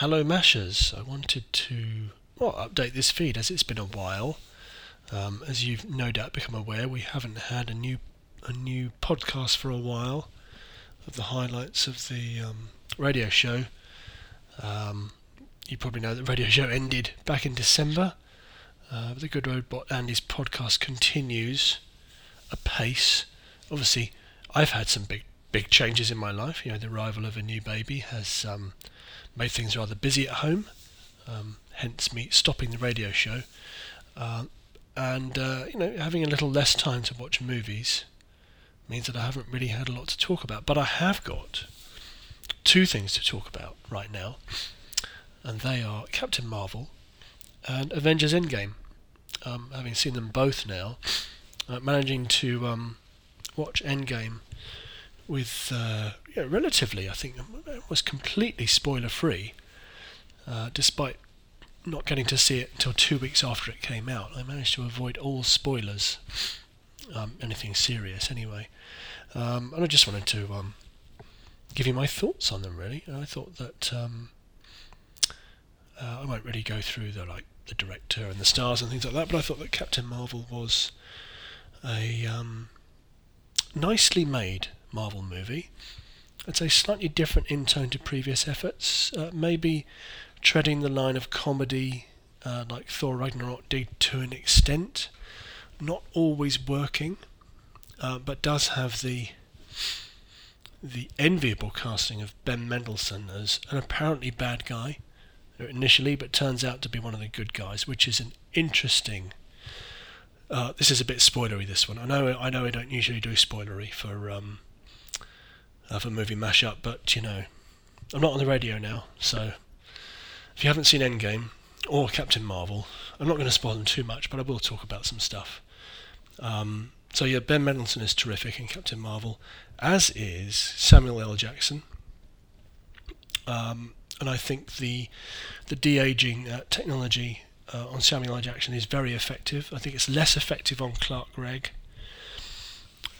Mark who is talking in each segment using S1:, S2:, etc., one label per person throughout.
S1: Hello Mashers, I wanted to well, update this feed as it's been a while. Um, as you've no doubt become aware, we haven't had a new a new podcast for a while of the highlights of the um, radio show. Um, you probably know that the radio show ended back in December. Uh, the Good Robot Andy's podcast continues apace. Obviously, I've had some big big changes in my life. You know, the arrival of a new baby has um, made things rather busy at home. Um, hence me stopping the radio show, uh, and uh, you know, having a little less time to watch movies means that I haven't really had a lot to talk about. But I have got two things to talk about right now, and they are Captain Marvel and Avengers Endgame. Um, having seen them both now, uh, managing to um, watch Endgame with uh, yeah, relatively, I think, it was completely spoiler free, uh, despite not getting to see it until two weeks after it came out. I managed to avoid all spoilers, um, anything serious anyway. Um, and I just wanted to um, give you my thoughts on them. Really, and I thought that um, uh, I won't really go through the like the director and the stars and things like that, but I thought that Captain Marvel was a um, nicely made Marvel movie. I'd say slightly different in tone to previous efforts, uh, maybe treading the line of comedy uh, like Thor Ragnarok did to an extent, not always working, uh, but does have the the enviable casting of Ben Mendelsohn as an apparently bad guy initially, but turns out to be one of the good guys, which is an interesting. Uh, this is a bit spoilery. This one, I know. I know. I don't usually do spoilery for um, uh, a movie mashup, but you know, I'm not on the radio now, so if you haven't seen Endgame or Captain Marvel, I'm not going to spoil them too much, but I will talk about some stuff. Um, so yeah, Ben Mendelsohn is terrific in Captain Marvel, as is Samuel L. Jackson. Um, and I think the the de aging uh, technology uh, on Samuel L. Jackson is very effective. I think it's less effective on Clark Gregg.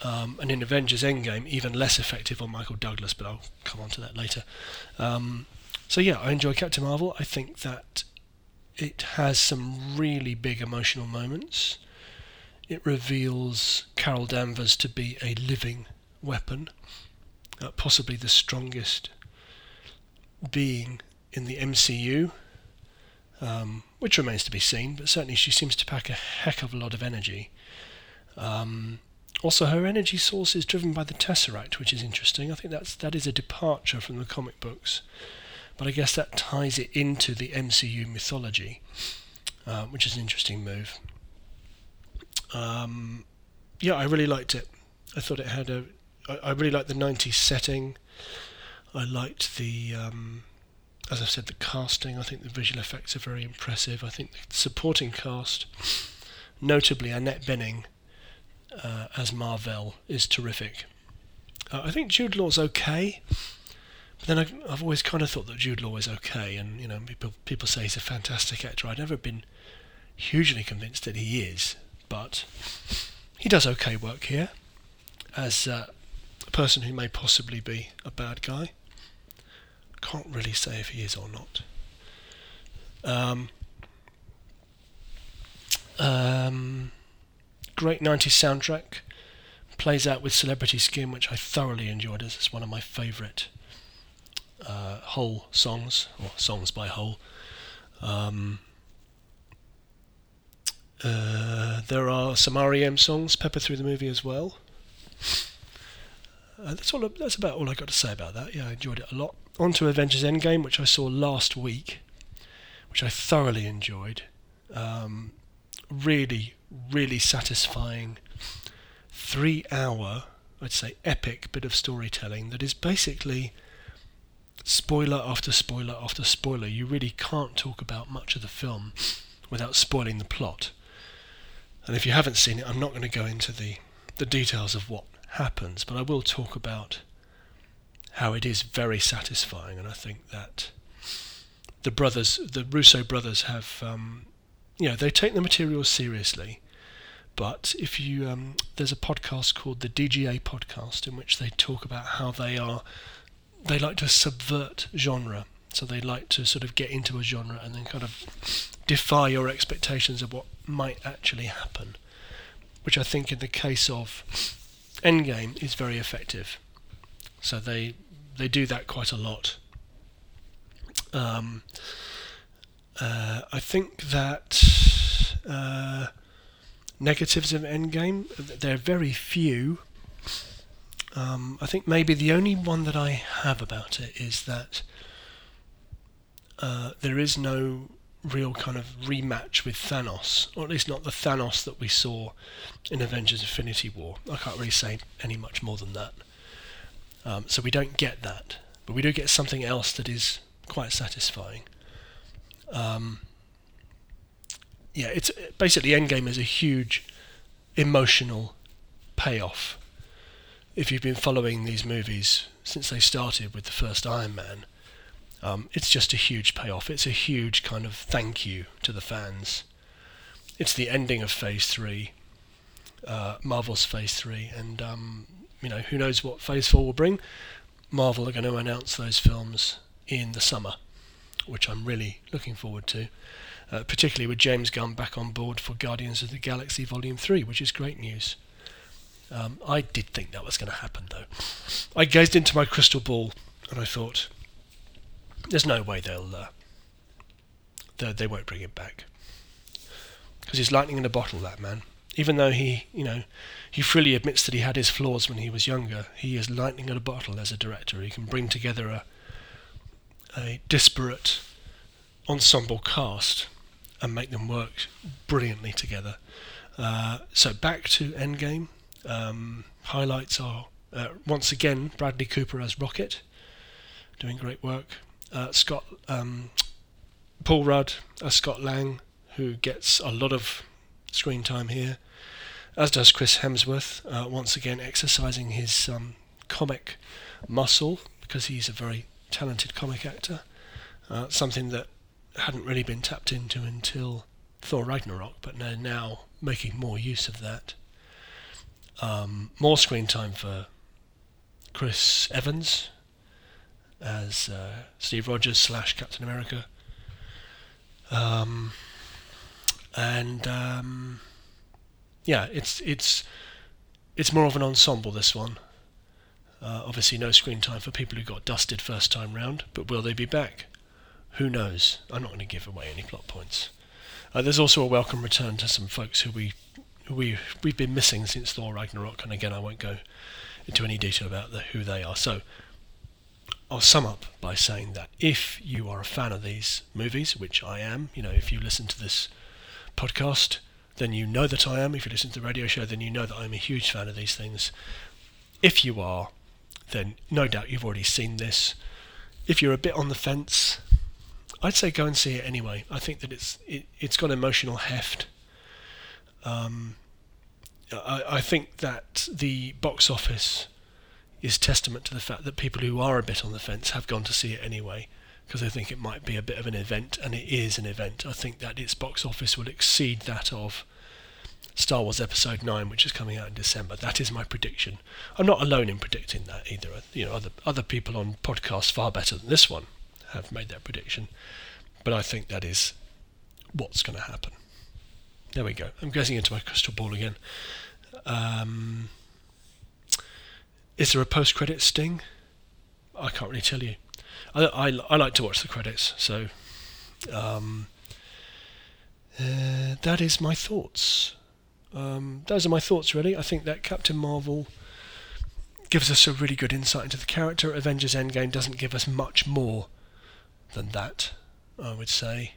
S1: Um, and in Avengers Endgame, even less effective on Michael Douglas, but I'll come on to that later. Um, so yeah, I enjoy Captain Marvel. I think that it has some really big emotional moments. It reveals Carol Danvers to be a living weapon, uh, possibly the strongest being in the MCU, um, which remains to be seen, but certainly she seems to pack a heck of a lot of energy. Um, also, her energy source is driven by the Tesseract, which is interesting. I think that's that is a departure from the comic books but I guess that ties it into the MCU mythology, uh, which is an interesting move. Um, yeah, I really liked it. I thought it had a. I, I really liked the 90s setting. I liked the. Um, as I've said, the casting. I think the visual effects are very impressive. I think the supporting cast, notably Annette Bening uh, as Mar-Vell, is terrific. Uh, I think Jude Law's okay. But then I, have always kind of thought that Jude Law is okay, and you know, people people say he's a fantastic actor. I've never been hugely convinced that he is, but he does okay work here as uh, a person who may possibly be a bad guy. Can't really say if he is or not. Um, um, great 90s soundtrack. Plays out with Celebrity Skin, which I thoroughly enjoyed. As it's one of my favourite uh, Hole songs, or songs by Hole. Um, uh, there are some REM songs peppered through the movie as well. Uh, that's all. That's about all I got to say about that. Yeah, I enjoyed it a lot. On to Avengers Endgame, which I saw last week, which I thoroughly enjoyed. Um, really, really satisfying. Three-hour, I'd say, epic bit of storytelling that is basically spoiler after spoiler after spoiler. You really can't talk about much of the film without spoiling the plot. And if you haven't seen it, I'm not going to go into the, the details of what happens, but I will talk about how it is very satisfying. And I think that the brothers, the Russo brothers, have, um, you know, they take the material seriously. But if you, um, there's a podcast called the DGA podcast in which they talk about how they are they like to subvert genre. So they like to sort of get into a genre and then kind of defy your expectations of what might actually happen, which I think in the case of Endgame is very effective. So they they do that quite a lot. Um, uh, I think that uh, negatives of Endgame they're very few. Um, I think maybe the only one that I have about it is that uh, there is no real kind of rematch with Thanos, or at least not the Thanos that we saw in Avengers Infinity War. I can't really say any much more than that. Um, so we don't get that, but we do get something else that is quite satisfying. Um, yeah, it's basically Endgame is a huge emotional payoff. If you've been following these movies since they started with the first Iron Man, um, it's just a huge payoff. It's a huge kind of thank you to the fans. It's the ending of Phase Three, uh, Marvel's Phase Three, and um, you know who knows what Phase Four will bring. Marvel are going to announce those films in the summer, which I'm really looking forward to. Uh, particularly with James Gunn back on board for Guardians of the Galaxy Volume 3, which is great news. Um, I did think that was going to happen, though. I gazed into my crystal ball and I thought, there's no way they'll uh, they, they won't bring it back because he's lightning in a bottle. That man, even though he you know he freely admits that he had his flaws when he was younger, he is lightning in a bottle as a director. He can bring together a a disparate ensemble cast and make them work brilliantly together. Uh, so back to Endgame. Um, highlights are uh, once again Bradley Cooper as Rocket, doing great work uh, Scott um, Paul Rudd as Scott Lang, who gets a lot of screen time here, as does Chris Hemsworth, uh, once again exercising his um, comic muscle because he's a very talented comic actor. Uh, something that hadn't really been tapped into until Thor Ragnarok, but they're now making more use of that. Um, more screen time for Chris Evans, as uh, Steve Rogers slash Captain America. Um, and um, yeah, it's it's it's more of an ensemble. This one, uh, obviously, no screen time for people who got dusted first time round. But will they be back? Who knows? I'm not going to give away any plot points. Uh, there's also a welcome return to some folks who we who we we've been missing since Thor Ragnarok, and again, I won't go into any detail about the, who they are. So I'll sum up by saying that if you are a fan of these movies, which I am, you know, if you listen to this podcast, then you know that I am. If you listen to the radio show, then you know that I'm a huge fan of these things. If you are, then no doubt you've already seen this. If you're a bit on the fence, I'd say go and see it anyway. I think that it's it, it's got emotional heft. Um, I, I think that the box office is testament to the fact that people who are a bit on the fence have gone to see it anyway because they think it might be a bit of an event, and it is an event. I think that its box office will exceed that of Star Wars Episode Nine, which is coming out in December. That is my prediction. I'm not alone in predicting that either. You know, other other people on podcasts far better than this one have made that prediction, but I think that is what's going to happen. There we go. I'm gazing into my crystal ball again. Um, is there a post credit sting? I can't really tell you. I, I, I like to watch the credits, so um, uh, that is my thoughts. Um, those are my thoughts, really. I think that Captain Marvel gives us a really good insight into the character. Avengers Endgame doesn't give us much more than that, I would say.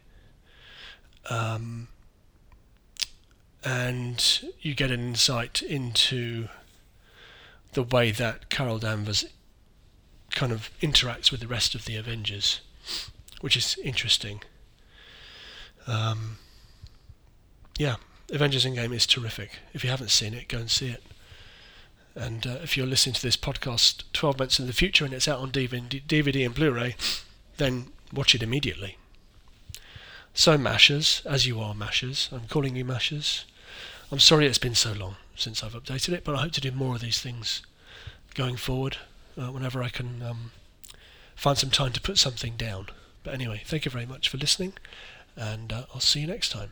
S1: Um, and you get an insight into the way that Carol Danvers kind of interacts with the rest of the Avengers, which is interesting. Um, yeah, Avengers Endgame is terrific. If you haven't seen it, go and see it. And uh, if you're listening to this podcast 12 months in the future and it's out on DVD and Blu-ray, then watch it immediately. So Mashers, as you are Mashers, I'm calling you Mashers. I'm sorry it's been so long since I've updated it, but I hope to do more of these things going forward uh, whenever I can um, find some time to put something down. But anyway, thank you very much for listening, and uh, I'll see you next time.